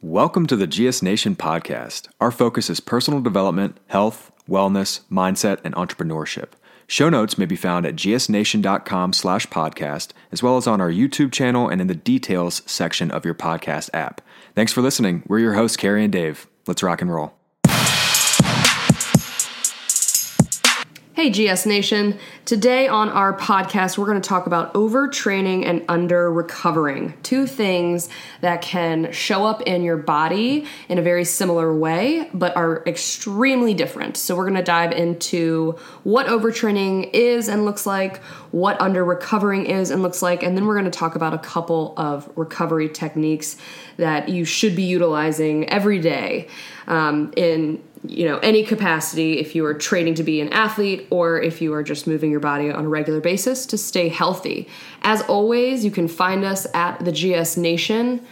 Welcome to the GS Nation podcast. Our focus is personal development, health, wellness, mindset, and entrepreneurship. Show notes may be found at gsnation.com slash podcast, as well as on our YouTube channel and in the details section of your podcast app. Thanks for listening. We're your hosts, Cary and Dave. Let's rock and roll. Hey, GS Nation. Today on our podcast, we're going to talk about overtraining and under recovering. Two things that can show up in your body in a very similar way, but are extremely different. So, we're going to dive into what overtraining is and looks like, what under recovering is and looks like, and then we're going to talk about a couple of recovery techniques that you should be utilizing every day um, in you know any capacity if you are training to be an athlete or if you are just moving your body on a regular basis to stay healthy. As always you can find us at the gs nation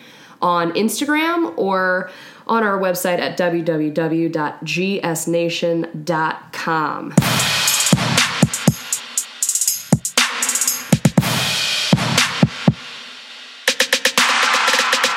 on instagram or on our website at www.gsnation.com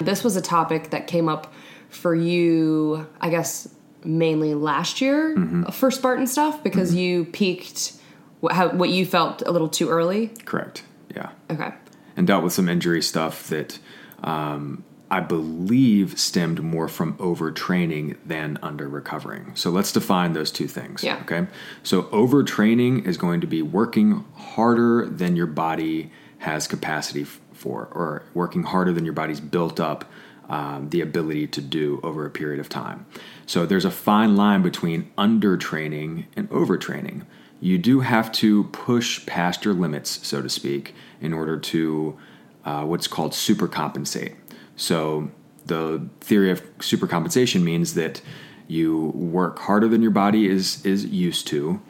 this was a topic that came up for you i guess mainly last year Mm-hmm. for Spartan stuff because you peaked what, how, what you felt a little too early. Correct. Yeah. Okay. And dealt with some injury stuff that um, I believe stemmed more from overtraining than under recovering. So let's define those two things. Yeah. Okay. So overtraining is going to be working harder than your body has capacity for, or working harder than your body's built up um, the ability to do over a period of time. So there's a fine line between undertraining and overtraining. You do have to push past your limits, so to speak, in order to uh, what's called supercompensate. So the theory of supercompensation means that you work harder than your body is is used to.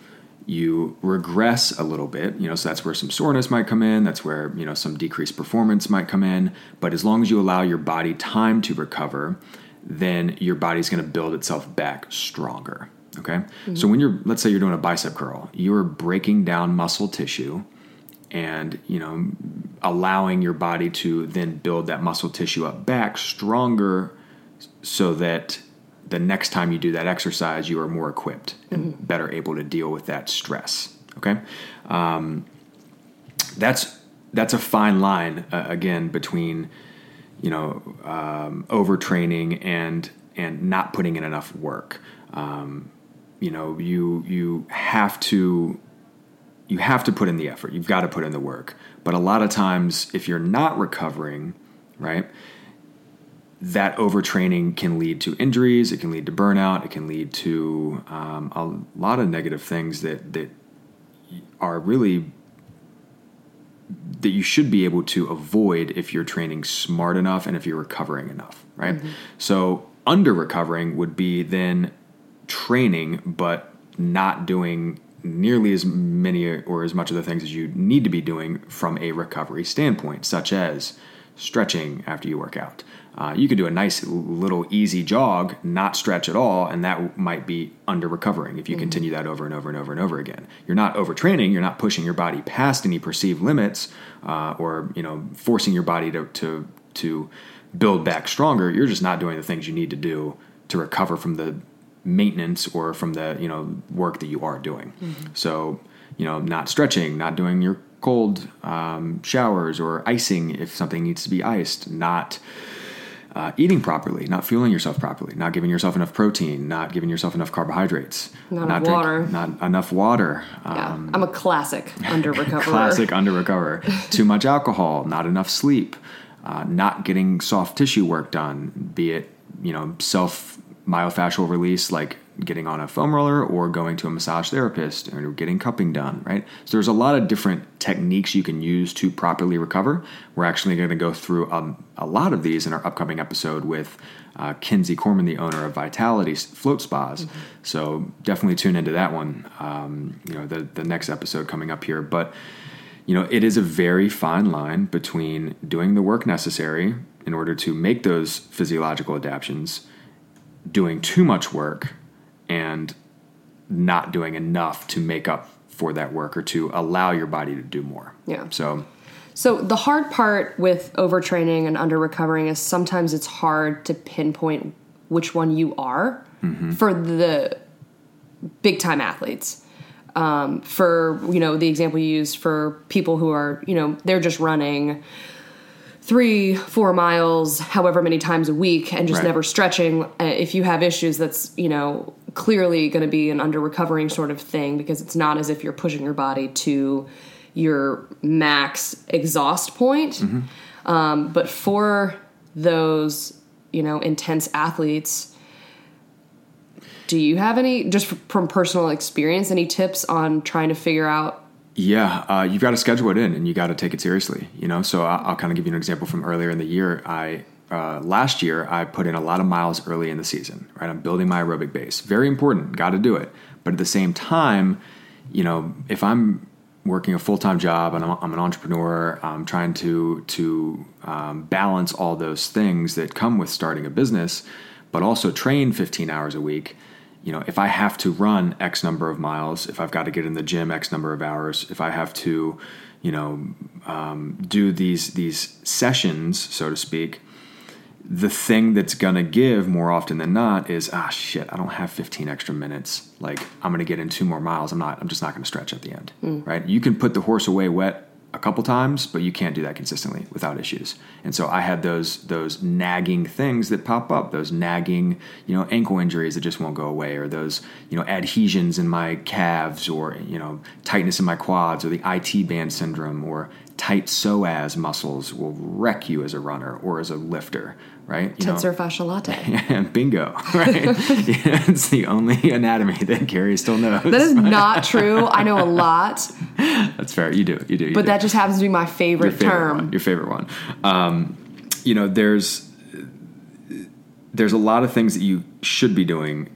You regress a little bit, you know, so that's where some soreness might come in. That's where you know some decreased performance might come in. But as long as you allow your body time to recover, then your body's going to build itself back stronger. Okay, mm-hmm. so when you're, let's say you're doing a bicep curl, you're breaking down muscle tissue and you know allowing your body to then build that muscle tissue up back stronger so that the next time you do that exercise you are more equipped and better able to deal with that stress okay um, that's that's a fine line uh, again between you know um, overtraining and and not putting in enough work um, you know you you have to you have to put in the effort. You've got to put in the work. But a lot of times, if you're not recovering, right, that overtraining can lead to injuries. It can lead to burnout. It can lead to um, a lot of negative things that that are really that you should be able to avoid if you're training smart enough and if you're recovering enough, right? So under recovering would be then training but not doing nearly as many or as much of the things as you need to be doing from a recovery standpoint, such as stretching after you work out. Uh, you could do a nice little easy jog, not stretch at all, and that might be under recovering if you continue that over and over and over and over again. You're not overtraining. You're not pushing your body past any perceived limits, uh, or you know, forcing your body to to to build back stronger. You're just not doing the things you need to do to recover from the maintenance or from the you know work that you are doing. So you know, not stretching, not doing your cold um, showers or icing if something needs to be iced, not uh, eating properly, not fueling yourself properly, not giving yourself enough protein, not giving yourself enough carbohydrates, Not enough water. not enough water. Yeah. Um, I'm a classic under recoverer. classic under recover. Too much alcohol, not enough sleep, uh, not getting soft tissue work done, be it you know self myofascial release like getting on a foam roller or going to a massage therapist or getting cupping done, right? So there's a lot of different techniques you can use to properly recover. We're actually going to go through um, a lot of these in our upcoming episode with uh, Kenzie Corman, the owner of Vitality Float Spas. So definitely tune into that one. Um, you know, the the next episode coming up here, but you know, it is a very fine line between doing the work necessary in order to make those physiological adaptations, doing too much work, and not doing enough to make up for that work or to allow your body to do more. Yeah. So, So the hard part with overtraining and under recovering is sometimes it's hard to pinpoint which one you are for the big time athletes. Um, for you know the example you used for people who are you know they're just running three four miles however many times a week and just Right. never stretching uh, if you have issues that's you know clearly going to be an under recovering sort of thing because it's not as if you're pushing your body to your max exhaust point um, but for those you know intense athletes do you have any just from personal experience any tips on trying to figure out Yeah, uh, you've got to schedule it in, and you got to take it seriously. You know, so I'll, I'll kind of give you an example from earlier in the year. I uh, last year I put in a lot of miles early in the season. Right, I'm building my aerobic base. Very important. Got to do it. But at the same time, you know, if I'm working a full time job and I'm, I'm an entrepreneur, I'm trying to to um, balance all those things that come with starting a business, but also train 15 hours a week you know, if I have to run X number of miles, if I've got to get in the gym X number of hours, if I have to, you know, um, do these these sessions, so to speak, the thing that's gonna give more often than not is ah shit, I don't have 15 extra minutes. Like I'm gonna get in two more miles. I'm not. I'm just not gonna stretch at the end. Right? You can put the horse away wet a couple times, but you can't do that consistently without issues. And so I had those those nagging things that pop up, those nagging, you know, ankle injuries that just won't go away, or those, you know, adhesions in my calves, or you know, tightness in my quads, or the IT band syndrome, or tight psoas muscles will wreck you as a runner or as a lifter, right? You know, tensor fascia latte bingo, right? Yeah, it's the only anatomy that Cary still knows. that is not true i know a lot That's fair. You do. You do. You but do. that just happens to be my favorite, favorite term one. Your favorite one. Um, you know, there's there's a lot of things that you should be doing,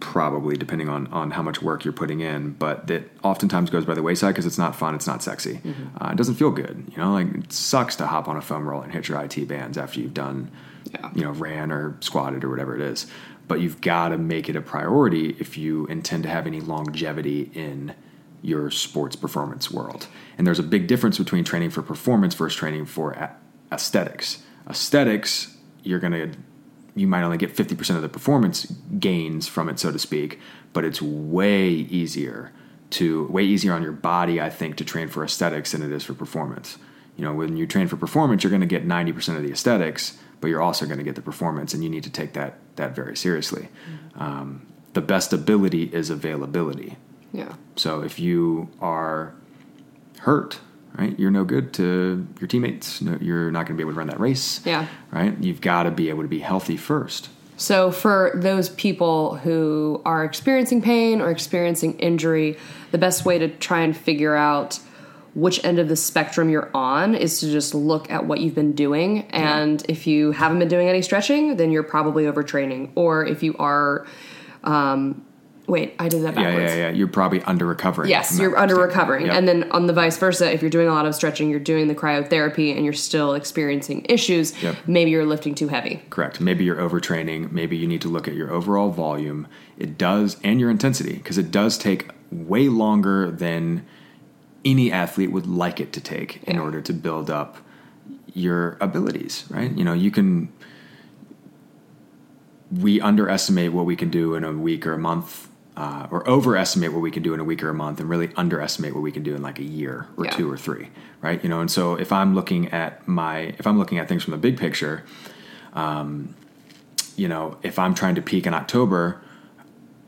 probably depending on on how much work you're putting in, but that oftentimes goes by the wayside because it's not fun. It's not sexy. Mm-hmm. Uh, it doesn't feel good. You know, like it sucks to hop on a foam roll and hit your IT bands after you've done, Yeah. you know, ran or squatted or whatever it is. But you've got to make it a priority if you intend to have any longevity in your sports performance world. And there's a big difference between training for performance versus training for a- aesthetics. Aesthetics, you're going to you might only get 50% of the performance gains from it so to speak, but it's way easier to way easier on your body I think to train for aesthetics than it is for performance. You know, when you train for performance, you're going to get 90% of the aesthetics, but you're also going to get the performance and you need to take that that very seriously. Um, the best ability is availability. yeah So if you are hurt, right, you're no good to your teammates. No, you're not going to be able to run that race. Yeah. Right. You've got to be able to be healthy first. So, for those people who are experiencing pain or experiencing injury, the best way to try and figure out which end of the spectrum you're on is to just look at what you've been doing. And if you haven't been doing any stretching, then you're probably overtraining. Or if you are, um, wait, I did that Yeah, backwards. yeah, yeah. You're probably under recovering. Yes, you're under recovering. Yep. And then on the vice versa, if you're doing a lot of stretching, you're doing the cryotherapy and you're still experiencing issues, Yep. maybe you're lifting too heavy. Correct. Maybe you're overtraining. Maybe you need to look at your overall volume. It does, and your intensity, because it does take way longer than any athlete would like it to take in order to build up your abilities, right? You know, you can, we underestimate what we can do in a week or a month, uh, or overestimate what we can do in a week or a month, and really underestimate what we can do in like a year or Yeah. two or three, right? You know, and so if I'm looking at my, if I'm looking at things from the big picture, you know, if I'm trying to peak in October,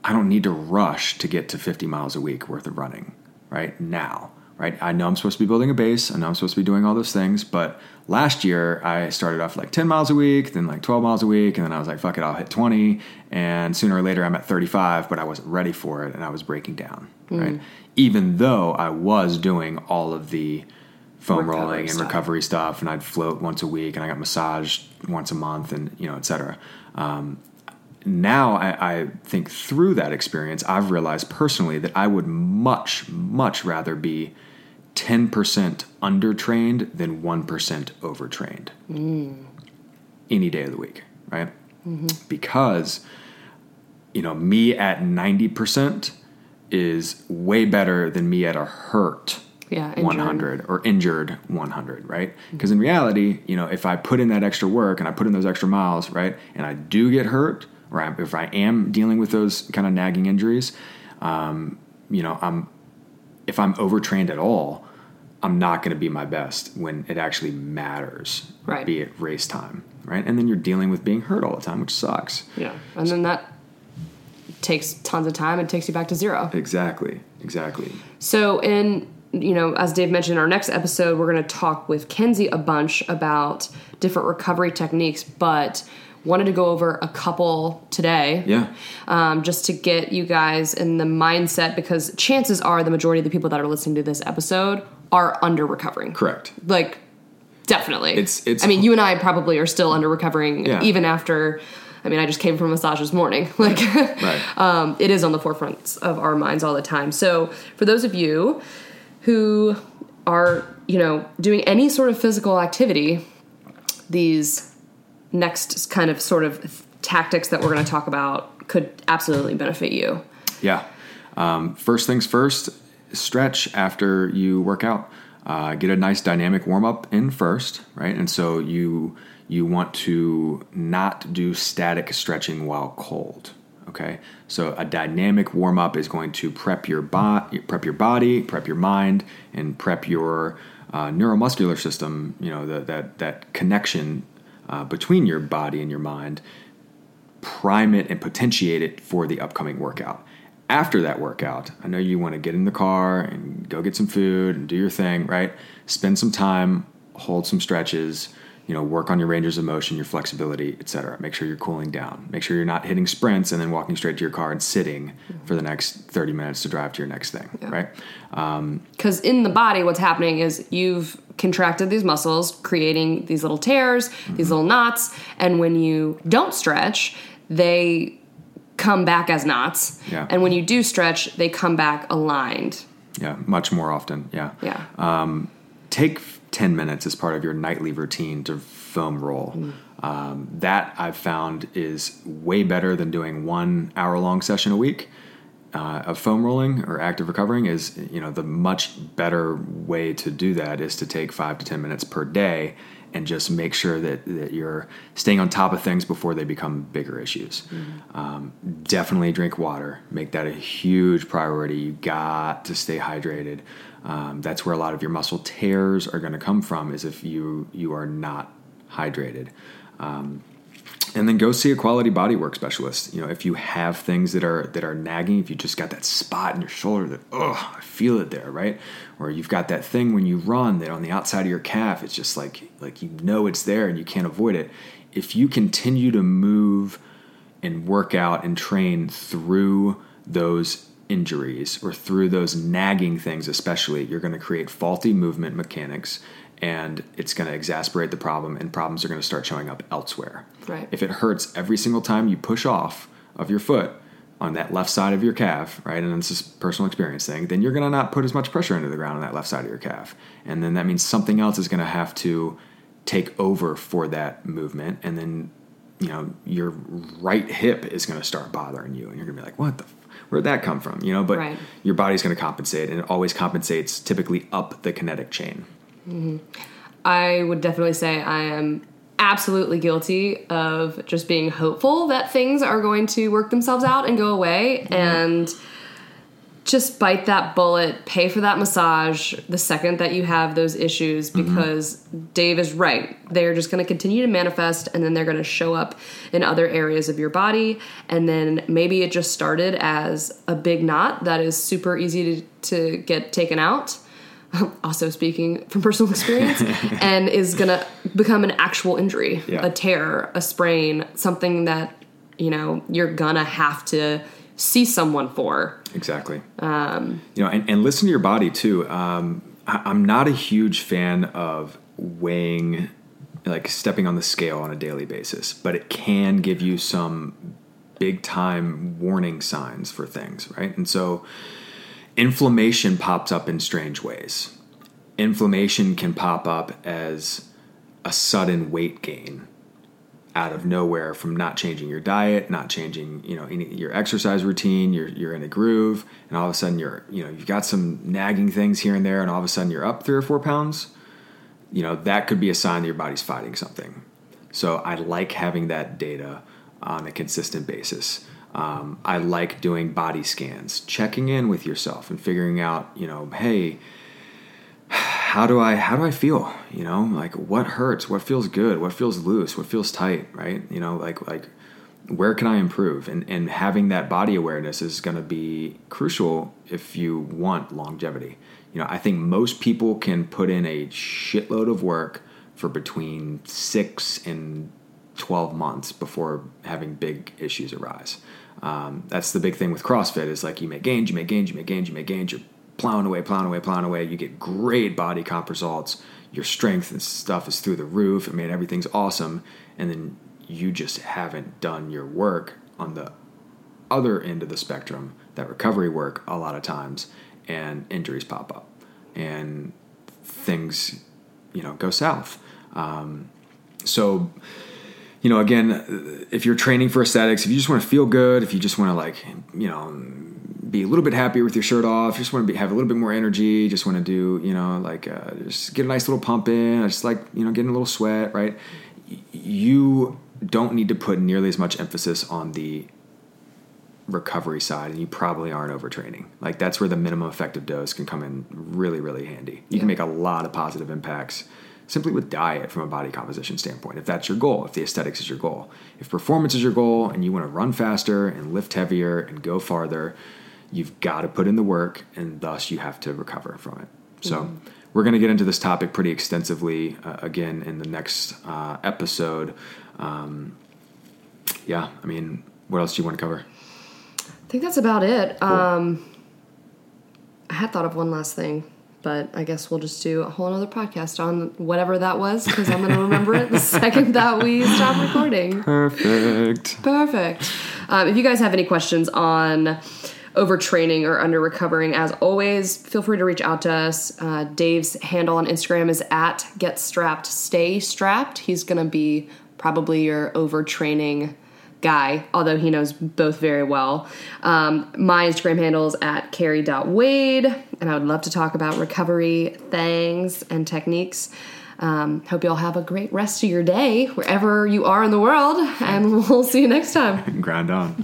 I don't need to rush to get to 50 miles a week worth of running right now, right? I know I'm supposed to be building a base. I know I'm supposed to be doing all those things. But last year, I started off like 10 miles a week, then like 12 miles a week. And then I was like, fuck it, I'll hit 20. And sooner or later, I'm at 35, but I wasn't ready for it and I was breaking down, hmm. right? Even though I was doing all of the foam Recovery rolling and stuff. recovery stuff and I'd float once a week and I got massaged once a month and, you know, et cetera um, now I, I think through that experience, I've realized personally that I would much, much rather be 10% undertrained than 1% overtrained any day of the week, right? Because, you know, me at 90% is way better than me at a hurt Yeah, injured. 100 or injured 100, right? Because in reality, you know, if I put in that extra work and I put in those extra miles, right, and I do get hurt, or I, if I am dealing with those kind of nagging injuries, um, you know, I'm if I'm overtrained at all, I'm not going to be my best when it actually matters, Right. Be it race time, right? And then you're dealing with being hurt all the time, which sucks. Yeah, and then that takes tons of time and takes you back to zero. Exactly, exactly. So, in you know, as Dave mentioned, in our next episode, we're going to talk with Kenzie a bunch about different recovery techniques, but wanted to go over a couple today. Yeah, Um, just to get you guys in the mindset because chances are the majority of the people that are listening to this episode are under recovering. correct. Like, definitely. It's- it's- I mean, you and I probably are still under recovering, Yeah. even after. I mean, I just came from a massage this morning. Like, Right. um, it is on the forefront of our minds all the time. So, for those of you who are, you know, doing any sort of physical activity, these next kind of sort of tactics that we're going to talk about could absolutely benefit you. Yeah. Um, first things first, stretch after you work out. Uh, get a nice dynamic warm up in first, right? And so you you want to not do static stretching while cold. Okay, so a dynamic warm up is going to prep your body, prep your body, prep your mind, and prep your uh, neuromuscular system. You know the, that that connection uh, between your body and your mind prime it and potentiate it for the upcoming workout. After that workout, I know you want to get in the car and go get some food and do your thing, right? Spend some time, hold some stretches, you know, work on your ranges of motion, your flexibility, etc. Make sure you're cooling down. Make sure you're not hitting sprints and then walking straight to your car and sitting for the next 30 minutes to drive to your next thing, right? Um, because in the body, what's happening is you've contracted these muscles, creating these little tears, these mm-hmm. little knots, and when you don't stretch, they come back as knots. Yeah. And when you do stretch, they come back aligned. Yeah, much more often, yeah. Yeah. Um, take 10 minutes as part of your nightly routine to foam roll. Um, that I've found is way better than doing one hour long session a week. Uh, of foam rolling or active recovering is, you know, the much better way to do that is to take five to 10 minutes per day and just make sure that, that you're staying on top of things before they become bigger issues. Um, definitely drink water. Make that a huge priority. You got to stay hydrated. Um, that's where a lot of your muscle tears are going to come from. Is if you you are not hydrated. Um, and then go see a quality bodywork specialist. You know, if you have things that are that are nagging, if you just got that spot in your shoulder that oh, I feel it there, right? Or you've got that thing when you run that on the outside of your calf, it's just like like you know it's there and you can't avoid it. If you continue to move and work out and train through those injuries or through those nagging things especially, you're going to create faulty movement mechanics and it's going to exasperate the problem and problems are going to start showing up elsewhere. Right. If it hurts every single time you push off of your foot on that left side of your calf, right, and this is personal experience thing, then you're going to not put as much pressure into the ground on that left side of your calf. And then that means something else is going to have to take over for that movement and then you know your right hip is going to start bothering you and you're going to be like what the where'd that come from you know? But Right. your body's going to compensate and it always compensates typically up the kinetic chain. Mm-hmm. I would definitely say I am absolutely guilty of just being hopeful that things are going to work themselves out and go away mm-hmm. and just bite that bullet, pay for that massage the second that you have those issues mm-hmm. because Dave is right. They're just going to continue to manifest and then they're going to show up in other areas of your body. And then maybe it just started as a big knot that is super easy to, to get taken out. Also speaking from personal experience, and is gonna become an actual injury, Yeah. a tear, a sprain, something that you know you're gonna have to see someone for. Exactly. Um, you know, and, and listen to your body too. Um, I, I'm not a huge fan of weighing, like stepping on the scale on a daily basis, but it can give you some big time warning signs for things, right? And so, inflammation pops up in strange ways. Inflammation can pop up as a sudden weight gain out of nowhere from not changing your diet, not changing, you know, any, your exercise routine, you're, you're in a groove and all of a sudden you're, you know, you've got some nagging things here and there and all of a sudden you're up three or four pounds, you know, that could be a sign that your body's fighting something. So I like having that data on a consistent basis. Um, I like doing body scans, checking in with yourself and figuring out, you know, hey, how do I how do I feel? You know, like what hurts, what feels good, what feels loose, what feels tight, right? You know, like like where can I improve? And and having that body awareness is going to be crucial if you want longevity. You know, I think most people can put in a shitload of work for between 6 and 12 months before having big issues arise. Um, that's the big thing with CrossFit is like you make gains, you make gains, you make gains, you make gains, you're plowing away, plowing away, plowing away. You get great body comp results. Your strength and stuff is through the roof. I mean, everything's awesome. And then you just haven't done your work on the other end of the spectrum, that recovery work, a lot of times, and injuries pop up and things, you know, go south. Um, so, you know, again, if you're training for aesthetics, if you just want to feel good, if you just want to like, you know, be a little bit happier with your shirt off. Just want to be, have a little bit more energy. Just want to do, you know, like uh, just get a nice little pump in. I just like, you know, getting a little sweat, right? You don't need to put nearly as much emphasis on the recovery side, and you probably aren't overtraining. Like that's where the minimum effective dose can come in really, really handy. You yeah. can make a lot of positive impacts simply with diet from a body composition standpoint. If that's your goal, if the aesthetics is your goal, if performance is your goal, and you want to run faster and lift heavier and go farther, you've got to put in the work and thus you have to recover from it. So, mm-hmm. we're going to get into this topic pretty extensively uh, again in the next uh, episode. Um, yeah, I mean, what else do you want to cover? I think that's about it. Cool. Um, I had thought of one last thing, but I guess we'll just do a whole other podcast on whatever that was because I'm going to remember it the second that we stop recording. Perfect. Perfect. Um, if you guys have any questions on overtraining or under recovering, as always, feel free to reach out to us. Uh, Dave's handle on Instagram is at get strapped, stay strapped. He's going to be probably your overtraining guy, although he knows both very well. Um, my Instagram handle is at carrie.wade, and I would love to talk about recovery things and techniques. Um, hope you all have a great rest of your day wherever you are in the world, and we'll see you next time. Grind on.